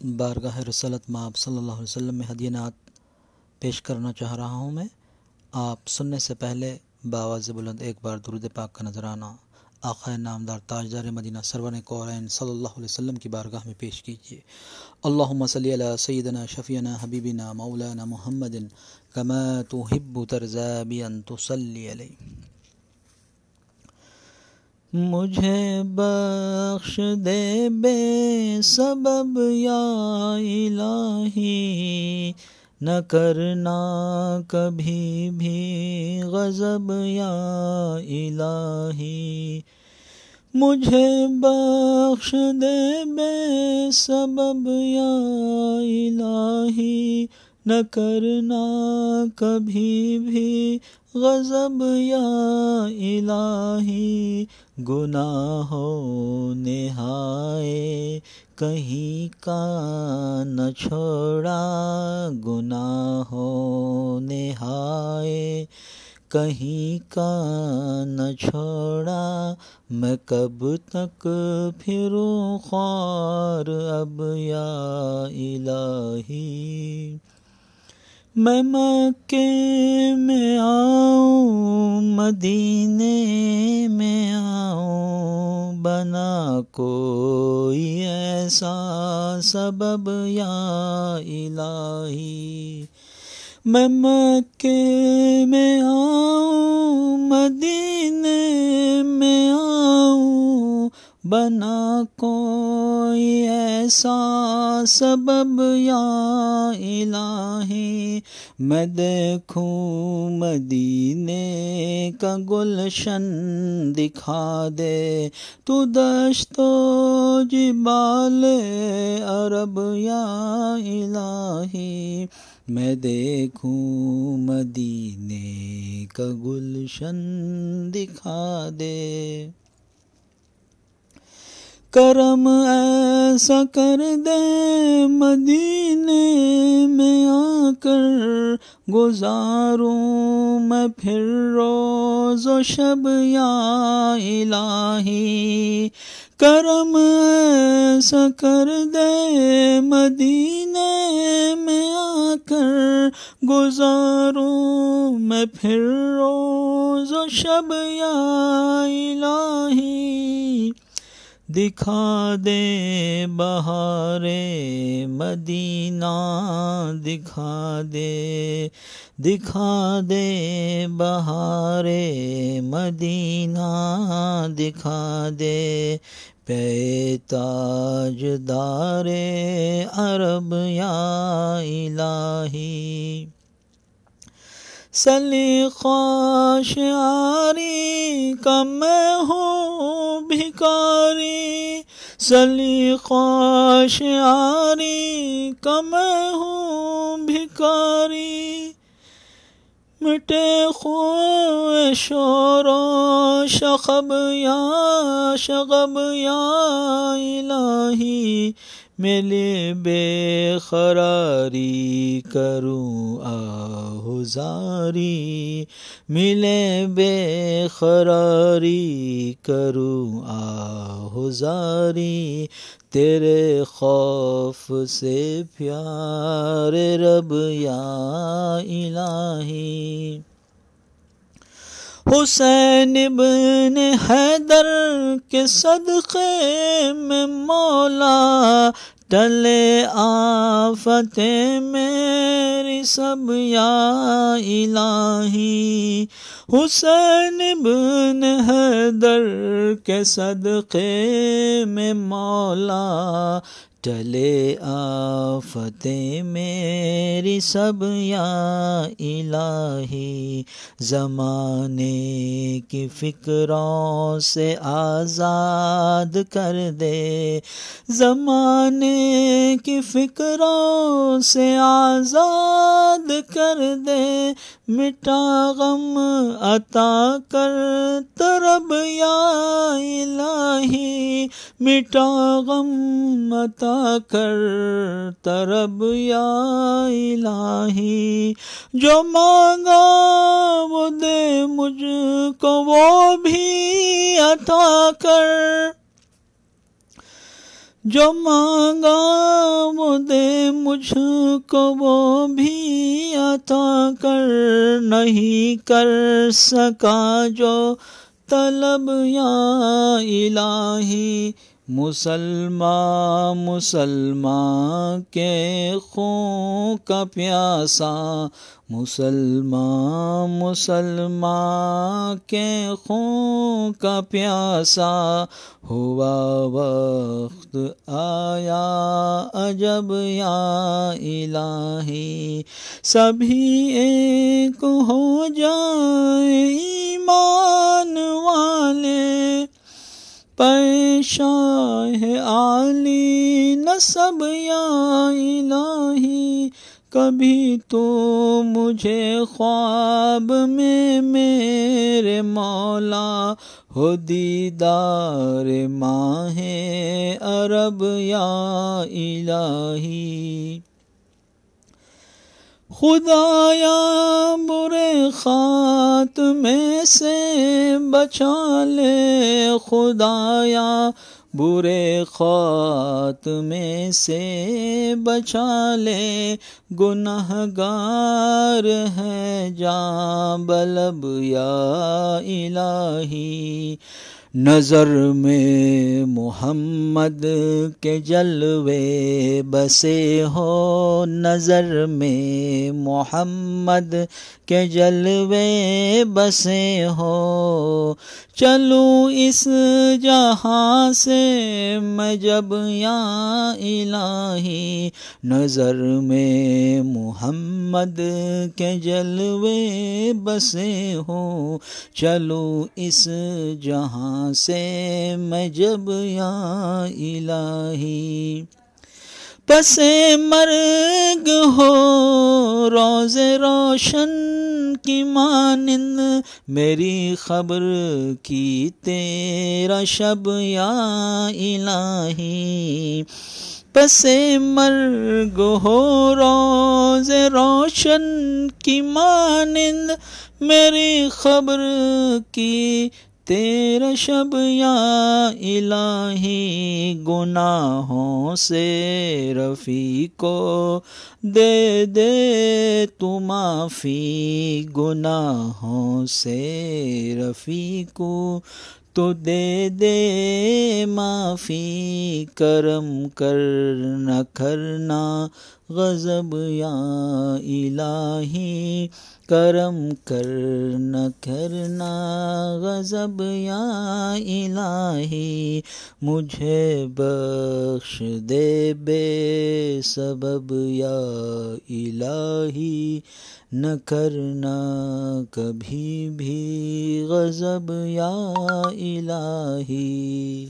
بارگاہ رسالت ماب صلی اللہ علیہ وسلم میں ہدیہ نعت پیش کرنا چاہ رہا ہوں میں، آپ سننے سے پہلے باواز بلند ایک بار درود پاک کا نظرانہ آقا نامدار تاجدار مدینہ سرون قرآن صلی اللہ علیہ وسلم کی بارگاہ میں پیش کیجیے۔ اللہم صلی علی سیدنا شفینا حبیبنا، مولانا محمد کما تحب ترزا بین تصلی علیہ۔ مجھے بخش دے بے سبب یا الہی، نہ کرنا کبھی بھی غضب یا الہی۔ مجھے بخش دے بے سبب یا الہی نہ کرنا کبھی بھی غضب یا الہی گناہ ہو نہائے، کہیں کا نہ چھوڑا گناہ ہو نہائے، کہیں کا نہ چھوڑا، میں کب تک پھروں خوار اب یا الہی؟ میں مکے میں آؤں، مدینے میں آؤں۔ بنا کوئی ایسا سبب یا الہی۔ میں مکے میں آؤں، مدینے میں آؤں۔ بنا کوئی ایسا سبب، یا الہی، میں دیکھوں مدینے کا گلشن دکھا دے۔ تو دشت و جبال عرب، یا الہی، میں دیکھوں مدینے کا گلشن دکھا دے۔ کرم ایسا کر دے مدینے میں آ کر گزاروں میں پھر روز و شب یا الہی۔ کرم ایسا کر دے مدینے میں آ کر گزاروں میں پھر روز و شب یا الہی۔ دکھا دے بہار مدینہ، دکھا دے دکھا دے بہار مدینہ، دکھا دے۔ پے تاج دار عرب یا الہی۔ سلی خواش کا میں ہوں بھکاری۔ سلی خواش کا میں ہوں بھکاری۔ مٹے خو شور و شخب یا شغب یا الہی، ملے بے قراری کروں آہزاری ملے بے قراری، کروں آہزاری تیرے خوف سے پیار رب یا الہی۔ حسین ابن حیدر کے صدقے میں مولا ٹلے آفت میری سب یا الہی۔ حسین بن حیدر کے صدقے میں مولا ٹلے آفتیں میری سب یا الہی، زمانے کی فکروں سے آزاد کر دے۔ زمانے کی فکروں سے آزاد کر دے۔ مٹا غم عطا کر ترب یا الہی۔ مٹا غم عطا کر ترب یا الہی، جو مانگا وہ دے مجھ کو، وہ بھی عطا کر۔ جو مانگا وہ دے مجھ کو، وہ بھی عطا کر۔ نہیں کر سکا جو طلب یا الہی مسلمان مسلمان کے خون کا پیاسا مسلمان مسلمان کے خون کا پیاسا ہوا وقت آیا عجب یا الہی سبھی ایک ہو جائے ایمان والے پیشاہ عالی نصب یا الہی، کبھی تو مجھے خواب میں میرے مولا ہو دیدار ماہ عرب یا الہی۔ خدایا برے خات میں سے بچا لے خدایا برے خات میں سے بچا لے۔ گناہ گار ہے جاں بلب یا الہی۔ نظر میں محمد کے جلوے بسے ہو، نظر میں محمد کے جلوے بسے ہو۔ چلوں اس جہاں سے میں جب یا الہی، نظر میں محمد کے جلوے بسے ہوں چلوں اس جہاں سے میں جب یا الہی پس مرگ ہو، روز روشن کی مانند میری خبر کی تیرا شب یا الہی پس مرگ ہو، روز روشن کی مانند میری خبر کی تیرا شب یا الہی گناہوں سے رفیع کو دے دے تو معافی گناہوں سے رفیع کو تو دے دے معافی کرم کر نہ کرنا غضب یا الہی، کرم کر نہ کرنا، غضب یا الہی، مجھے بخش دے بے سبب یا الہی، نہ کرنا کبھی بھی غضب یا الہی۔